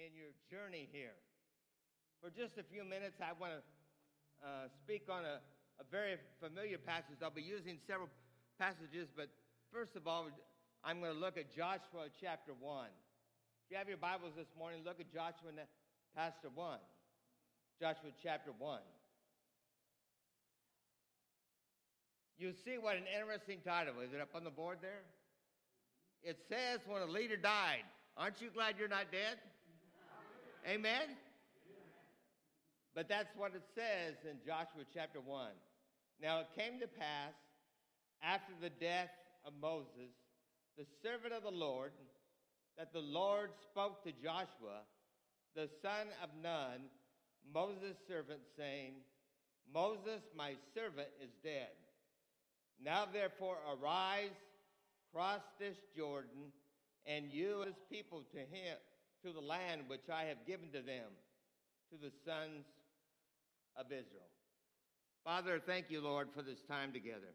in your journey here. For just a few minutes, I want to uh, speak on a, a very familiar passage. I'll be using several passages, but first of all, I'm going to look at Joshua chapter 1. If you have your Bibles this morning, look at Joshua chapter 1. Joshua chapter 1. You see what an interesting title is it up on the board there? It says when a leader died. Aren't you glad you're not dead? Amen? But that's what it says in Joshua chapter 1. Now it came to pass after the death of Moses, the servant of the Lord, that the Lord spoke to Joshua, the son of Nun, Moses' servant, saying, Moses, my servant, is dead. Now therefore arise, cross this Jordan, and you as people to him to the land which I have given to them, to the sons of Israel. Father, thank you, Lord, for this time together.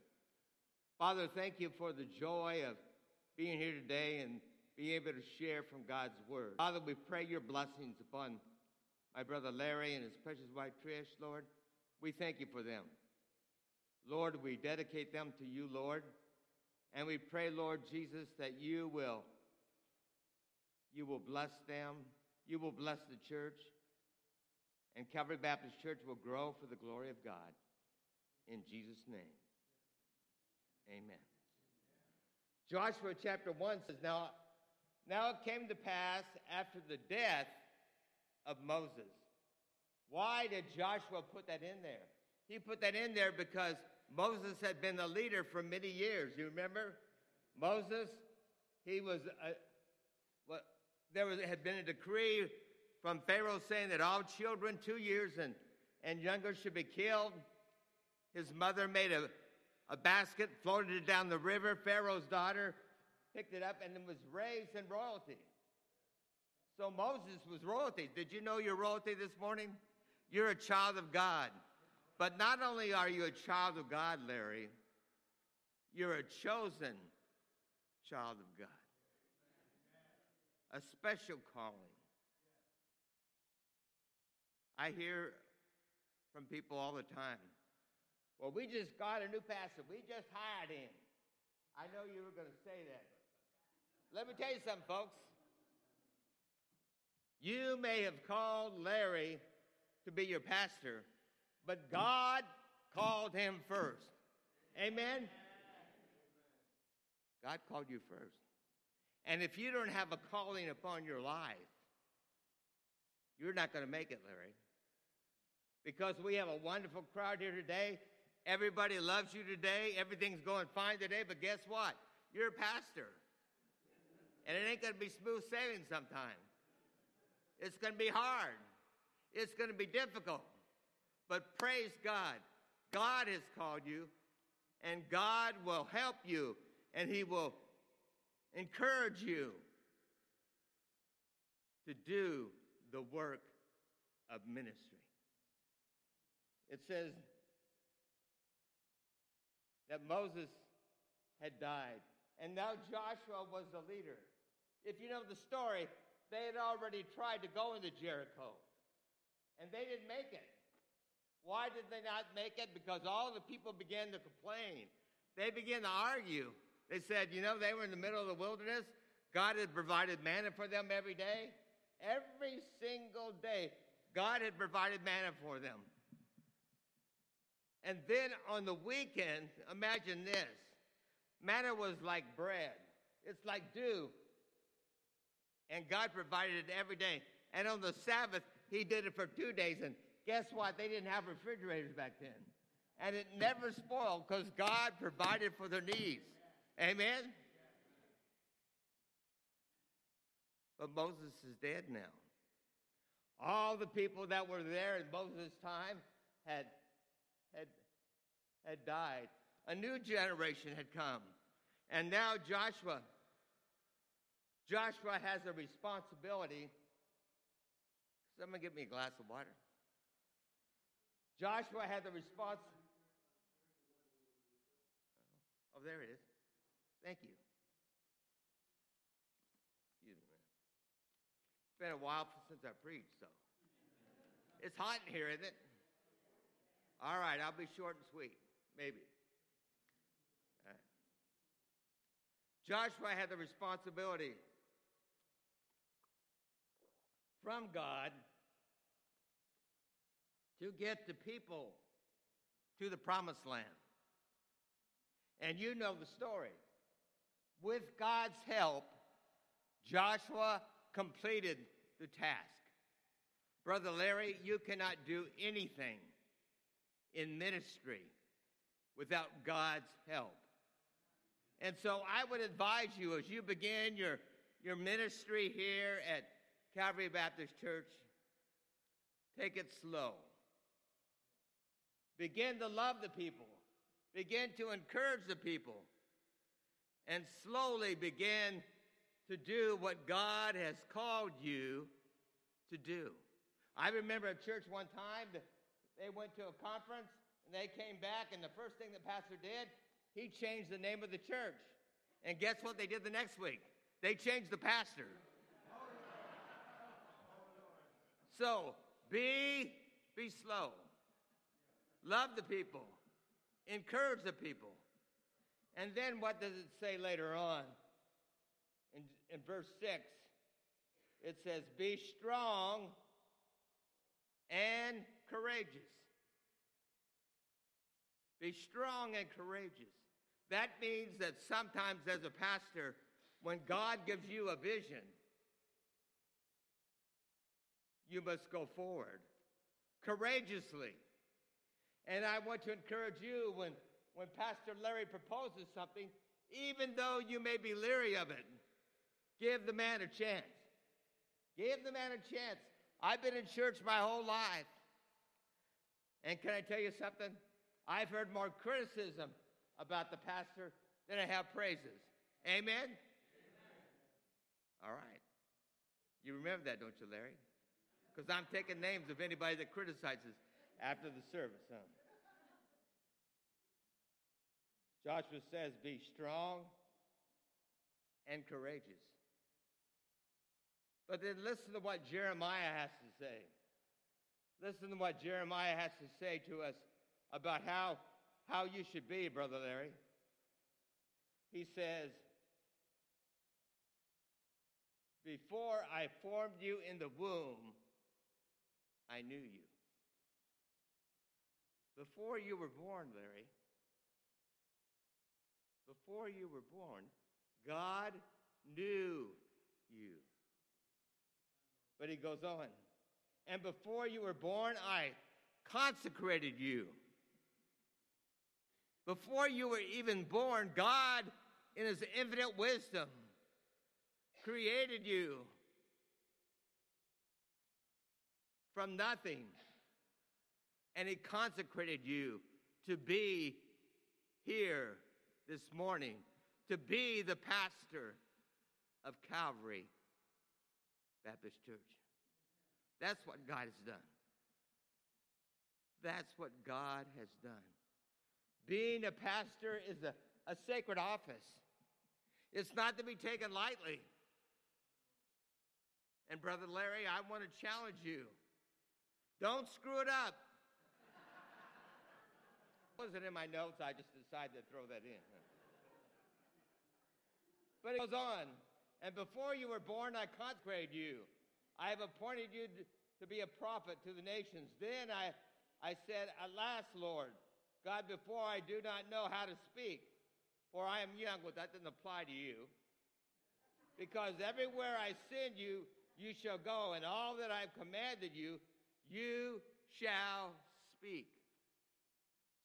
Father, thank you for the joy of being here today and being able to share from God's word. Father, we pray your blessings upon my brother Larry and his precious wife Trish, Lord. We thank you for them. Lord, we dedicate them to you, Lord. And we pray, Lord Jesus, that you will you will bless them. You will bless the church. And Calvary Baptist Church will grow for the glory of God. In Jesus' name. Amen. Joshua chapter 1 says, Now, now it came to pass after the death of Moses. Why did Joshua put that in there? He put that in there because Moses had been the leader for many years. You remember? Moses, he was a, what, there was, had been a decree from Pharaoh saying that all children two years and, and younger should be killed. His mother made a, a basket, floated it down the river. Pharaoh's daughter picked it up and was raised in royalty. So Moses was royalty. Did you know you're royalty this morning? You're a child of God. But not only are you a child of God, Larry, you're a chosen child of God a special calling. I hear from people all the time, well, we just got a new pastor. We just hired him. I know you were going to say that. Let me tell you something, folks. You may have called Larry to be your pastor, but God called him first. Amen? God called you first. And if you don't have a calling upon your life, you're not going to make it, Larry. Because we have a wonderful crowd here today. Everybody loves you today. Everything's going fine today. But guess what? You're a pastor. And it ain't going to be smooth sailing sometime. It's going to be hard. It's going to be difficult. But praise God. God has called you, and God will help you, and He will encourage you to do the work of ministry. It says that Moses had died, and now Joshua was the leader. If you know the story, they had already tried to go into Jericho, and they didn't make it. Why did they not make it? Because all the people began to complain. They began to argue. They said, you know, they were in the middle of the wilderness. God had provided manna for them every day. Every single day, God had provided manna for them. And then on the weekend, imagine this manna was like bread, it's like dew. And God provided it every day. And on the Sabbath, He did it for two days. And guess what? They didn't have refrigerators back then. And it never spoiled because God provided for their needs. Amen? But Moses is dead now. All the people that were there in Moses' time had, had, had died. A new generation had come. And now Joshua, Joshua has a responsibility. Someone get me a glass of water. Joshua had the response. Oh, there it is. Thank you. Excuse me, man. been a while since I preached, so. It's hot in here, isn't it? All right, I'll be short and sweet, maybe. Joshua had the responsibility from God to get the people to the promised land. And you know the story. With God's help, Joshua completed the task. Brother Larry, you cannot do anything in ministry without God's help. And so I would advise you as you begin your, your ministry here at Calvary Baptist Church, take it slow. Begin to love the people. Begin to encourage the people. And slowly begin to do what God has called you to do. I remember a church one time they went to a conference and they came back, and the first thing the pastor did, he changed the name of the church. And guess what they did the next week? They changed the pastor. So be be slow. Love the people. Encourage the people. And then what does it say later on? In, in verse 6, it says, Be strong and courageous. Be strong and courageous. That means that sometimes, as a pastor, when God gives you a vision, you must go forward courageously. And I want to encourage you when, when Pastor Larry proposes something, even though you may be leery of it, give the man a chance. Give the man a chance. I've been in church my whole life. And can I tell you something? I've heard more criticism about the pastor than I have praises. Amen? Amen. All right. You remember that, don't you, Larry? Because I'm taking names of anybody that criticizes after the service. Huh? Joshua says, Be strong and courageous. But then listen to what Jeremiah has to say. Listen to what Jeremiah has to say to us about how, how you should be, Brother Larry. He says, Before I formed you in the womb, I knew you. Before you were born, Larry, before you were born, God knew you. But he goes on, and before you were born, I consecrated you. Before you were even born, God, in his infinite wisdom, created you from nothing. And he consecrated you to be here this morning, to be the pastor of Calvary Baptist Church. That's what God has done. That's what God has done. Being a pastor is a, a sacred office. It's not to be taken lightly. And Brother Larry, I want to challenge you. Don't screw it up. Wasn't in my notes, I just decided to throw that in. But it goes on. And before you were born, I consecrated you. I have appointed you to be a prophet to the nations. Then I, I said, Alas, Lord, God, before I do not know how to speak, for I am young. Well, that doesn't apply to you. Because everywhere I send you, you shall go, and all that I have commanded you, you shall speak.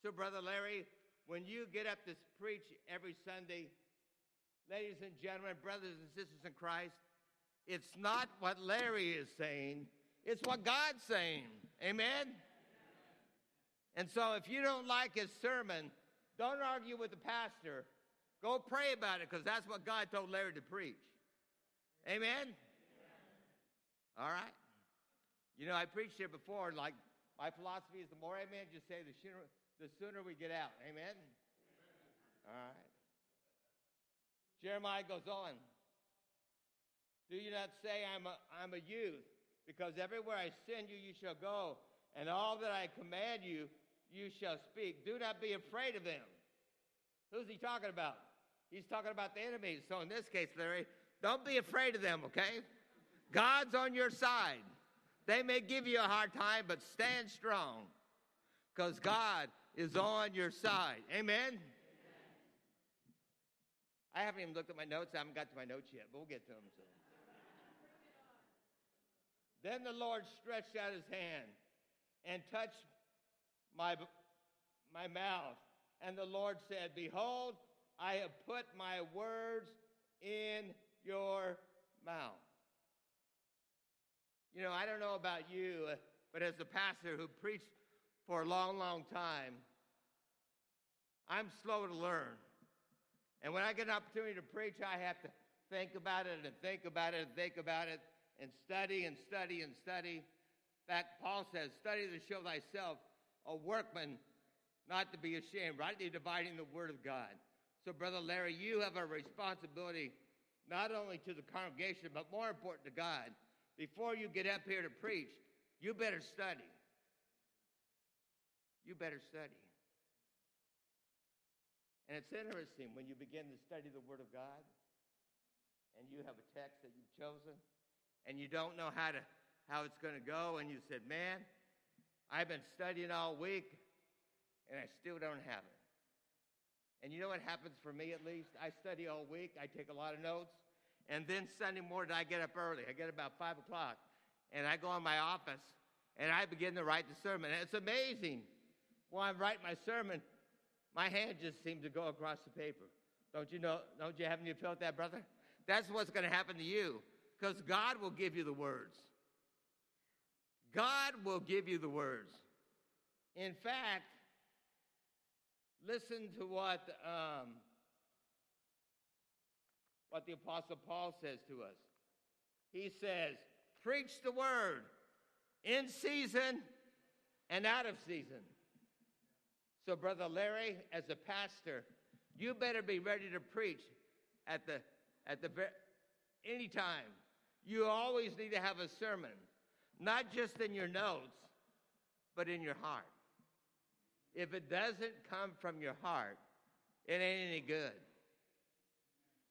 So, Brother Larry, when you get up to preach every Sunday, ladies and gentlemen, brothers and sisters in Christ, it's not what Larry is saying, it's what God's saying. Amen? And so if you don't like his sermon, don't argue with the pastor. Go pray about it because that's what God told Larry to preach. Amen? All right. You know, I preached here before, like my philosophy is the more amen, just say the sooner, the sooner we get out. Amen? All right. Jeremiah goes on. Do you not say, I'm a, I'm a youth? Because everywhere I send you, you shall go, and all that I command you, you shall speak. Do not be afraid of them. Who's he talking about? He's talking about the enemies. So in this case, Larry, don't be afraid of them, okay? God's on your side. They may give you a hard time, but stand strong because God is on your side. Amen? Amen? I haven't even looked at my notes. I haven't got to my notes yet, but we'll get to them soon. then the Lord stretched out his hand and touched my, my mouth. And the Lord said, Behold, I have put my words in your mouth. You know, I don't know about you, uh, but as a pastor who preached for a long, long time, I'm slow to learn. And when I get an opportunity to preach, I have to think about it and think about it and think about it and study and study and study. In fact, Paul says, study to show thyself a workman not to be ashamed, rightly dividing the word of God. So, Brother Larry, you have a responsibility not only to the congregation, but more important to God. Before you get up here to preach, you better study. You better study. And it's interesting when you begin to study the Word of God and you have a text that you've chosen and you don't know how to how it's going to go and you said, "Man, I've been studying all week and I still don't have it. And you know what happens for me at least? I study all week, I take a lot of notes, and then Sunday morning I get up early. I get about 5 o'clock, and I go in my office and I begin to write the sermon. And it's amazing. While I'm writing my sermon, my hand just seems to go across the paper. Don't you know? Don't you haven't you felt that, brother? That's what's going to happen to you because God will give you the words. God will give you the words. In fact, listen to what, um, what the Apostle Paul says to us. He says, Preach the word in season and out of season. So, Brother Larry, as a pastor, you better be ready to preach at the at the any time. You always need to have a sermon, not just in your notes, but in your heart. If it doesn't come from your heart, it ain't any good.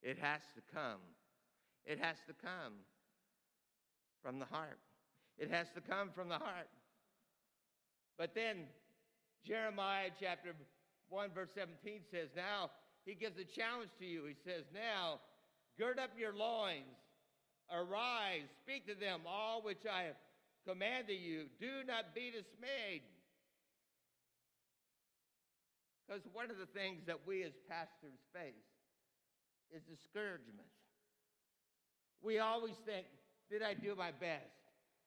It has to come. It has to come from the heart. It has to come from the heart. But then Jeremiah chapter 1, verse 17 says, Now he gives a challenge to you. He says, Now gird up your loins, arise, speak to them all which I have commanded you. Do not be dismayed. Because one of the things that we as pastors face is discouragement. We always think, did I do my best?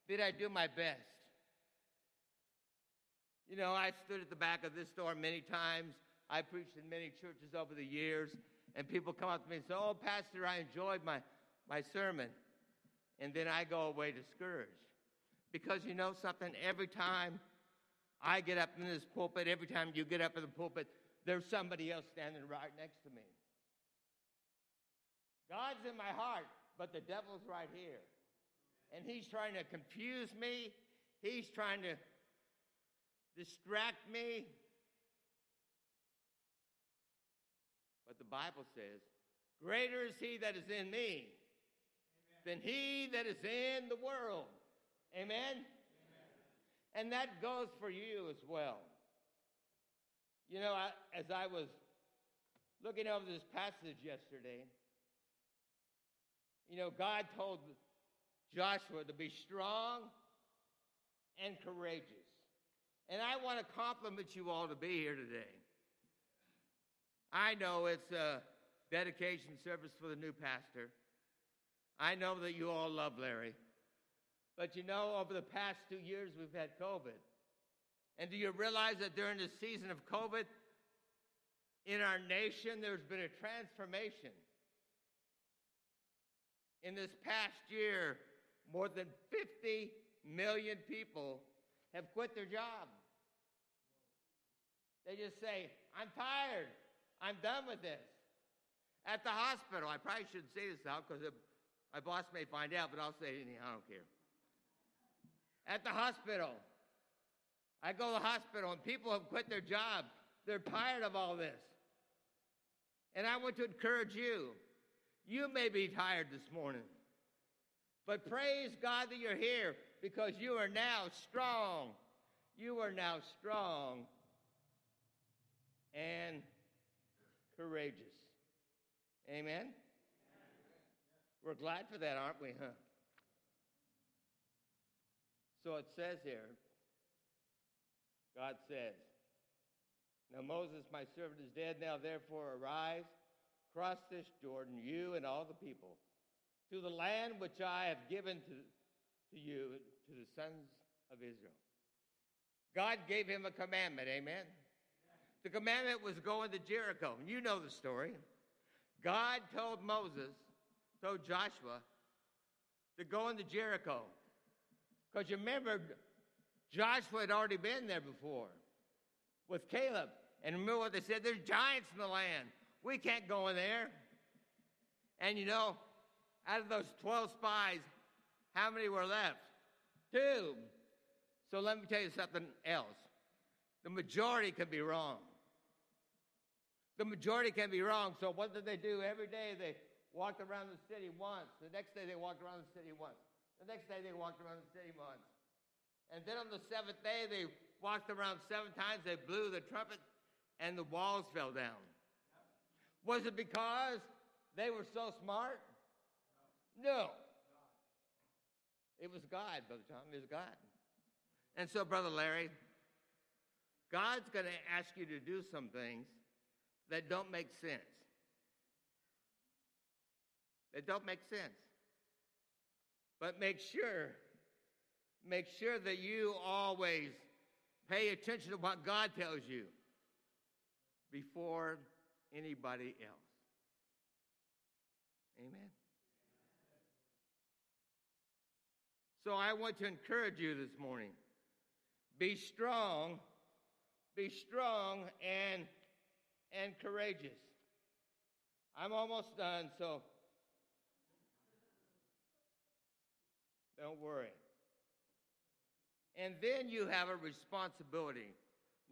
Did I do my best? You know, I stood at the back of this door many times. I preached in many churches over the years, and people come up to me and say, Oh, Pastor, I enjoyed my, my sermon. And then I go away discouraged. Because you know something? Every time I get up in this pulpit, every time you get up in the pulpit, there's somebody else standing right next to me. God's in my heart, but the devil's right here. And he's trying to confuse me, he's trying to distract me. But the Bible says, Greater is he that is in me Amen. than he that is in the world. Amen? Amen? And that goes for you as well. You know, I, as I was looking over this passage yesterday, you know, God told Joshua to be strong and courageous. And I want to compliment you all to be here today. I know it's a dedication service for the new pastor. I know that you all love Larry. But you know, over the past two years, we've had COVID. And do you realize that during the season of COVID, in our nation, there's been a transformation? In this past year, more than 50 million people have quit their job. They just say, I'm tired. I'm done with this. At the hospital, I probably shouldn't say this out because My boss may find out, but I'll say it anyhow. I don't care. At the hospital, I go to the hospital and people have quit their job. They're tired of all this. And I want to encourage you. You may be tired this morning, but praise God that you're here because you are now strong. You are now strong and courageous. Amen? We're glad for that, aren't we, huh? So it says here, God says, Now Moses, my servant, is dead. Now therefore arise, cross this Jordan, you and all the people, to the land which I have given to, to you, to the sons of Israel. God gave him a commandment, amen? The commandment was going to Jericho. You know the story. God told Moses, told Joshua, to go into Jericho. Because you remember, Joshua had already been there before with Caleb. And remember what they said? There's giants in the land. We can't go in there. And you know, out of those 12 spies, how many were left? Two. So let me tell you something else. The majority can be wrong. The majority can be wrong. So what did they do? Every day they walked around the city once. The next day they walked around the city once. The next day they walked around the city once. And then on the seventh day they walked around seven times. They blew the trumpet and the walls fell down. Was it because they were so smart? No. It was God, Brother Tom. It was God. And so, Brother Larry, God's going to ask you to do some things that don't make sense. That don't make sense. But make sure, make sure that you always pay attention to what God tells you before anybody else. Amen. So I want to encourage you this morning. Be strong, be strong and and courageous. I'm almost done, so don't worry. And then you have a responsibility.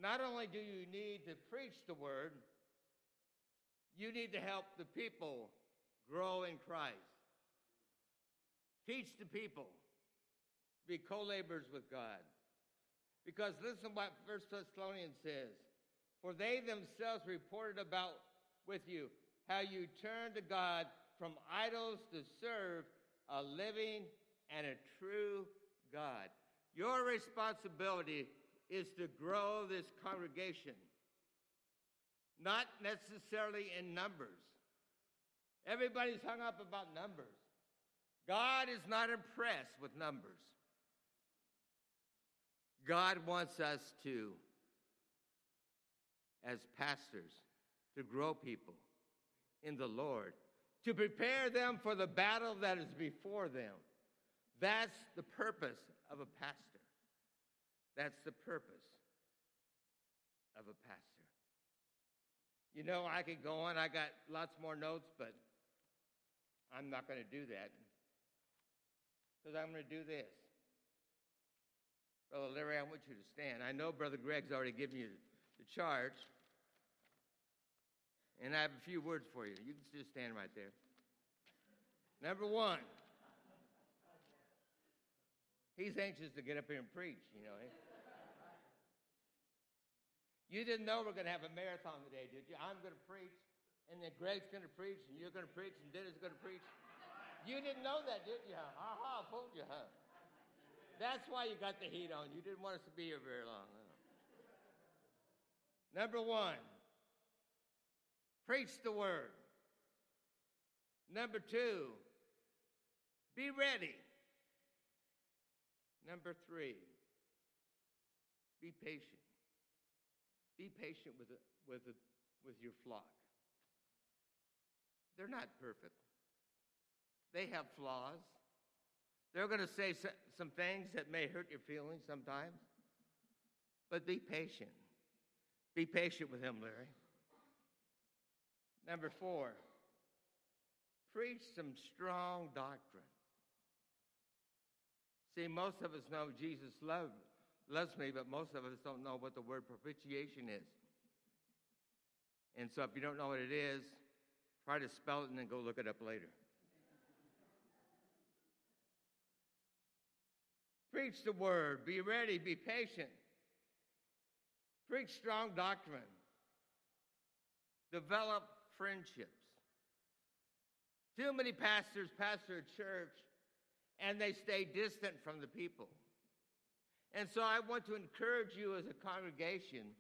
Not only do you need to preach the word, you need to help the people grow in Christ. Teach the people. Be co laborers with God. Because listen what First Thessalonians says. For they themselves reported about with you how you turned to God from idols to serve a living and a true God. Your responsibility is to grow this congregation, not necessarily in numbers. Everybody's hung up about numbers. God is not impressed with numbers. God wants us to as pastors to grow people in the Lord, to prepare them for the battle that is before them. That's the purpose of a pastor. That's the purpose of a pastor. You know, I could go on, I got lots more notes, but I'm not going to do that because I'm going to do this. Brother Larry, I want you to stand. I know Brother Greg's already given you the charge. And I have a few words for you. You can just stand right there. Number one, he's anxious to get up here and preach, you know. You didn't know we're going to have a marathon today, did you? I'm going to preach, and then Greg's going to preach, and you're going to preach, and Dennis is going to preach. You didn't know that, did you? Ha ha, fooled you, huh? That's why you got the heat on. You didn't want us to be here very long. Number one, preach the word. Number two, be ready. Number three, be patient. Be patient with, the, with, the, with your flock. They're not perfect, they have flaws. They're going to say some things that may hurt your feelings sometimes, but be patient. Be patient with him, Larry. Number four, Preach some strong doctrine. See, most of us know Jesus love, loves me, but most of us don't know what the word propitiation is. And so if you don't know what it is, try to spell it and then go look it up later. Preach the word. Be ready. Be patient. Preach strong doctrine. Develop friendships. Too many pastors pastor a church and they stay distant from the people. And so I want to encourage you as a congregation.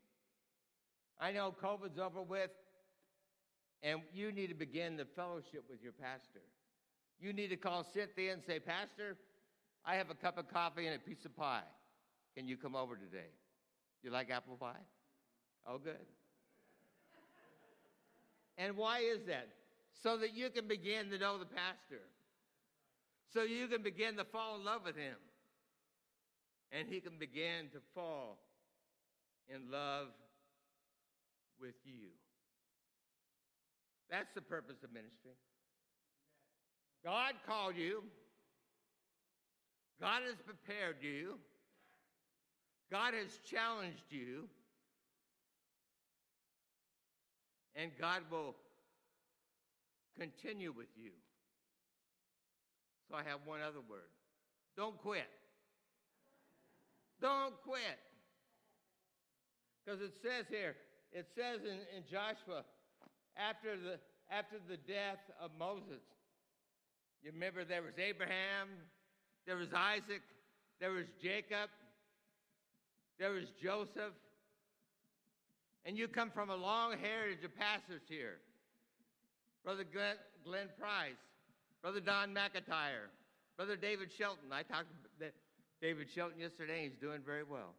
I know COVID's over with, and you need to begin the fellowship with your pastor. You need to call Cynthia and say, Pastor, I have a cup of coffee and a piece of pie. Can you come over today? You like apple pie? Oh, good. And why is that? So that you can begin to know the pastor. So you can begin to fall in love with him. And he can begin to fall in love with you. That's the purpose of ministry. God called you. God has prepared you. God has challenged you. And God will continue with you. So I have one other word. Don't quit. Don't quit. Because it says here, it says in, in Joshua, after the, after the death of Moses, you remember there was Abraham, there was Isaac, there was Jacob, there was Joseph. And you come from a long heritage of pastors here. Brother Glenn, Glenn Price, Brother Don McIntyre, Brother David Shelton. I talked to David Shelton yesterday. He's doing very well.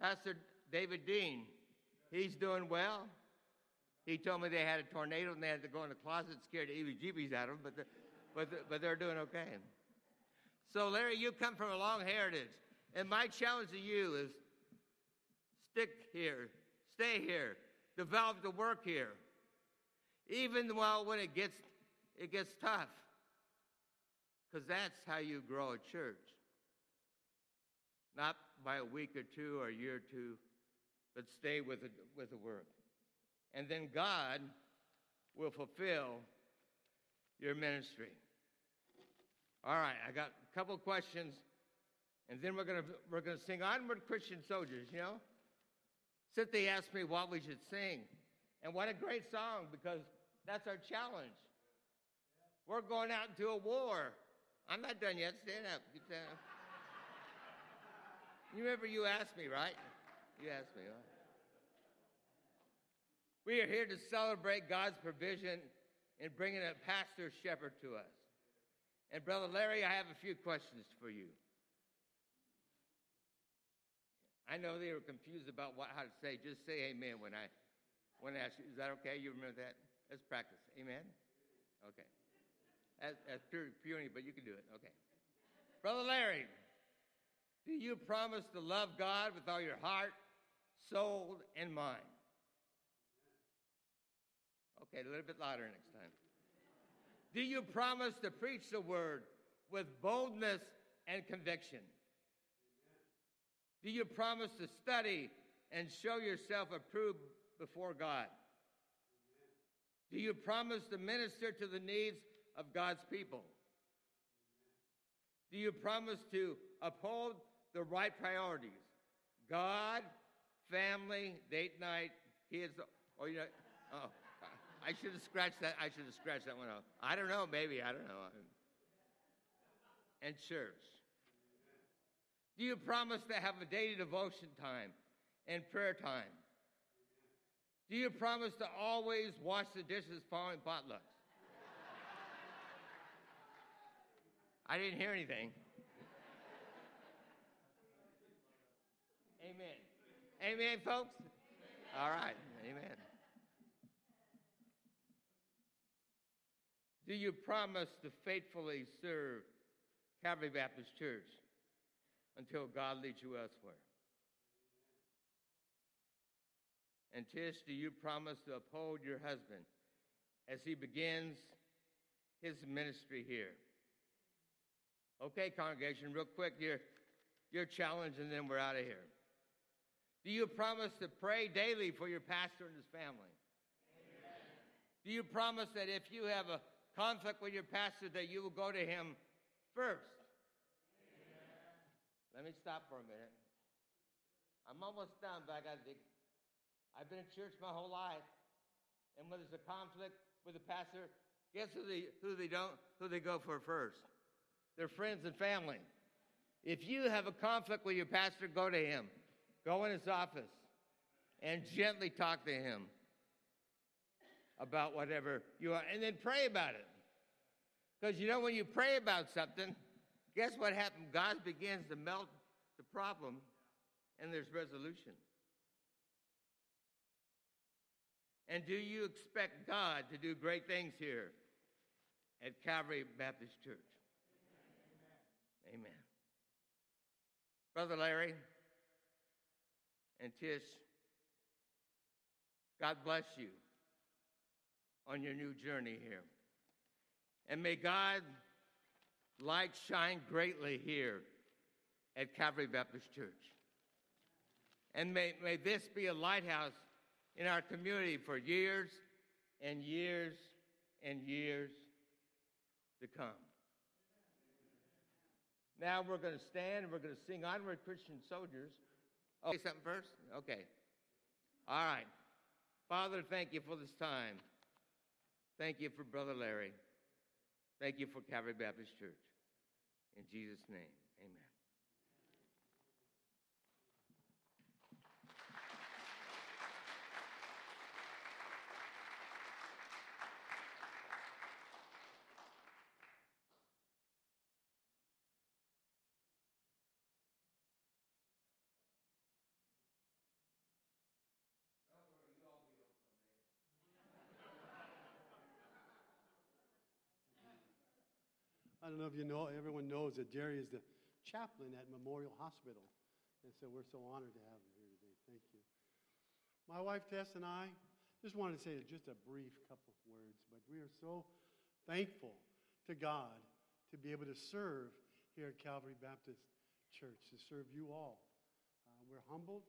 Pastor David Dean, he's doing well. He told me they had a tornado and they had to go in the closet, scared the EVGBs out of them, but, the, but, the, but they're doing okay. So, Larry, you come from a long heritage. And my challenge to you is stick here, stay here, develop the work here. Even while when it gets, it gets tough. Because that's how you grow a church. Not by a week or two or a year or two, but stay with the, with the work. And then God will fulfill your ministry. All right, I got a couple questions, and then we're gonna we're gonna sing "Onward, Christian Soldiers." You know, Cynthia asked me what we should sing, and what a great song because that's our challenge. We're going out into a war. I'm not done yet. Stand up. Stand up. You remember you asked me, right? You asked me, right? We are here to celebrate God's provision in bringing a pastor shepherd to us. And Brother Larry, I have a few questions for you. I know they were confused about what, how to say. Just say amen when I, when I ask you. Is that okay? You remember that? Let's practice. Amen? Okay. As, as pure puny, but you can do it. Okay. Brother Larry, do you promise to love God with all your heart, soul, and mind? Okay, a little bit louder next time. Do you promise to preach the word with boldness and conviction? Do you promise to study and show yourself approved before God? Do you promise to minister to the needs of God's people? Do you promise to uphold the right priorities? God, family, date night, kids, or you know, oh, I should have scratched that. I should have scratched that one out. I don't know, maybe, I don't know. And church. Do you promise to have a daily devotion time and prayer time? Do you promise to always wash the dishes following potlucks? I didn't hear anything. Amen. Amen, folks? All right. Amen. Do you promise to faithfully serve Calvary Baptist Church until God leads you elsewhere? And Tish, do you promise to uphold your husband as he begins his ministry here. Okay, congregation, real quick, your, your challenge, and then we're out of here. Do you promise to pray daily for your pastor and his family? Amen. Do you promise that if you have a conflict with your pastor, that you will go to him first? Let me stop for a minute. I'm almost done, but I got to. I've been in church my whole life, and when there's a conflict with the pastor, guess who they who they don't who they go for first? Their friends and family. If you have a conflict with your pastor, go to him. Go in his office and gently talk to him about whatever you are, and then pray about it. Because you know, when you pray about something, guess what happened? God begins to melt the problem, and there's resolution. And do you expect God to do great things here at Calvary Baptist Church? Amen. Amen. Brother Larry and Tish, God bless you on your new journey here. And may God light shine greatly here at Calvary Baptist Church. And may, may this be a lighthouse in our community for years and years and years to come. Now we're going to stand and we're going to sing Onward Christian Soldiers. Oh, say something first? Okay. All right. Father, thank you for this time. Thank you for Brother Larry. Thank you for Calvary Baptist Church. In Jesus' name, amen. I don't know if you know, everyone knows that Jerry is the chaplain at Memorial Hospital. And so we're so honored to have him here today. Thank you. My wife Tess and I just wanted to say just a brief couple of words, but we are so thankful to God to be able to serve here at Calvary Baptist Church, to serve you all. Uh, we're humbled,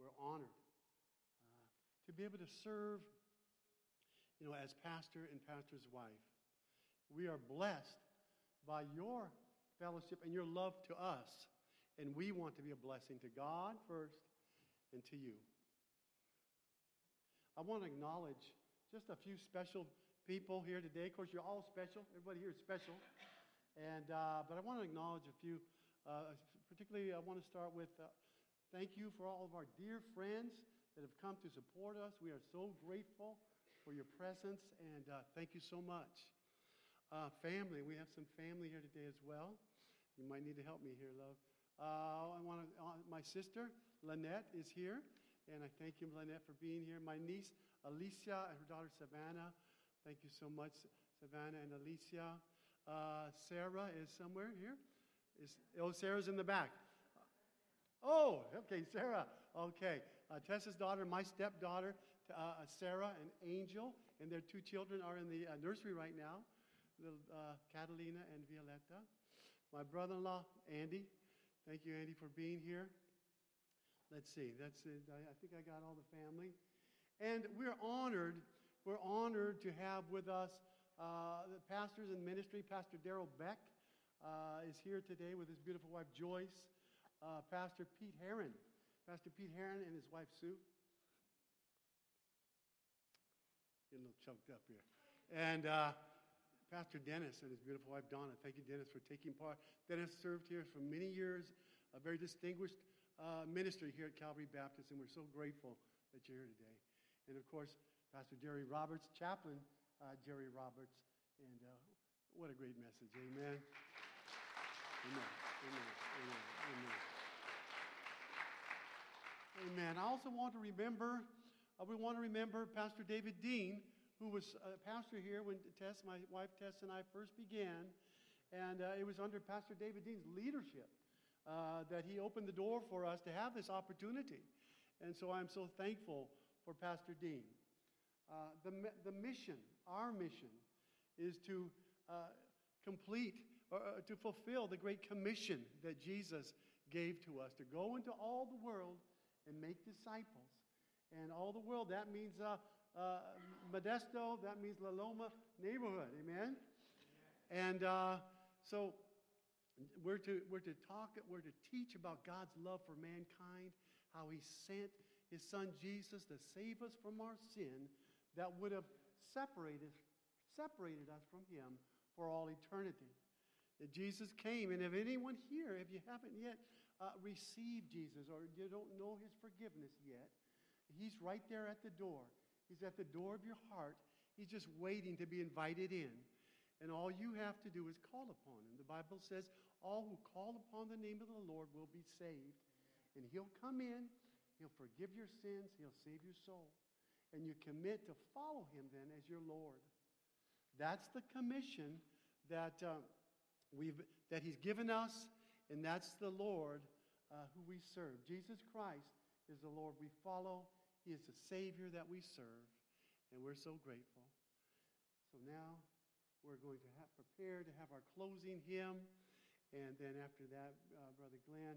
we're honored uh, to be able to serve, you know, as pastor and pastor's wife. We are blessed by your fellowship and your love to us. And we want to be a blessing to God first and to you. I want to acknowledge just a few special people here today. Of course, you're all special. Everybody here is special. And, uh, but I want to acknowledge a few. Uh, particularly, I want to start with uh, thank you for all of our dear friends that have come to support us. We are so grateful for your presence, and uh, thank you so much. Uh, family, we have some family here today as well. You might need to help me here, love. Uh, I want uh, my sister, Lynette, is here, and I thank you, Lynette, for being here. My niece, Alicia, and her daughter, Savannah. Thank you so much, Savannah and Alicia. Uh, Sarah is somewhere here. Is, oh, Sarah's in the back. Oh, okay, Sarah. Okay. Uh, Tessa's daughter, my stepdaughter, uh, Sarah and Angel, and their two children are in the uh, nursery right now little uh, Catalina and Violetta. My brother in law, Andy. Thank you, Andy, for being here. Let's see. That's it. I, I think I got all the family. And we're honored. We're honored to have with us uh, the pastors in ministry. Pastor Daryl Beck uh, is here today with his beautiful wife, Joyce. Uh, Pastor Pete Heron. Pastor Pete Heron and his wife, Sue. Getting a little choked up here. And uh, Pastor Dennis and his beautiful wife Donna. Thank you, Dennis, for taking part. Dennis served here for many years, a very distinguished uh, ministry here at Calvary Baptist, and we're so grateful that you're here today. And of course, Pastor Jerry Roberts, chaplain uh, Jerry Roberts, and uh, what a great message. Amen. Amen. Amen. Amen. Amen. Amen. I also want to remember, uh, we want to remember Pastor David Dean who was a pastor here when Tess, my wife Tess, and I first began. And uh, it was under Pastor David Dean's leadership uh, that he opened the door for us to have this opportunity. And so I'm so thankful for Pastor Dean. Uh, the, the mission our mission is to uh, complete or uh, to fulfill the great commission that Jesus gave to us to go into all the world and make disciples. And all the world, that means uh, uh, Modesto, that means La Loma neighborhood. Amen? And uh, so we're to, we're to talk, we're to teach about God's love for mankind, how He sent His Son Jesus to save us from our sin that would have separated, separated us from Him for all eternity. That Jesus came, and if anyone here, if you haven't yet uh, received Jesus or you don't know His forgiveness yet, He's right there at the door. He's at the door of your heart. He's just waiting to be invited in. And all you have to do is call upon him. The Bible says, All who call upon the name of the Lord will be saved. And he'll come in, he'll forgive your sins, he'll save your soul. And you commit to follow him then as your Lord. That's the commission that, uh, we've, that he's given us, and that's the Lord uh, who we serve. Jesus Christ is the Lord we follow, he is the Savior that we serve, and we're so grateful. So now, we're going to have, prepare to have our closing hymn. And then after that, uh, Brother Glenn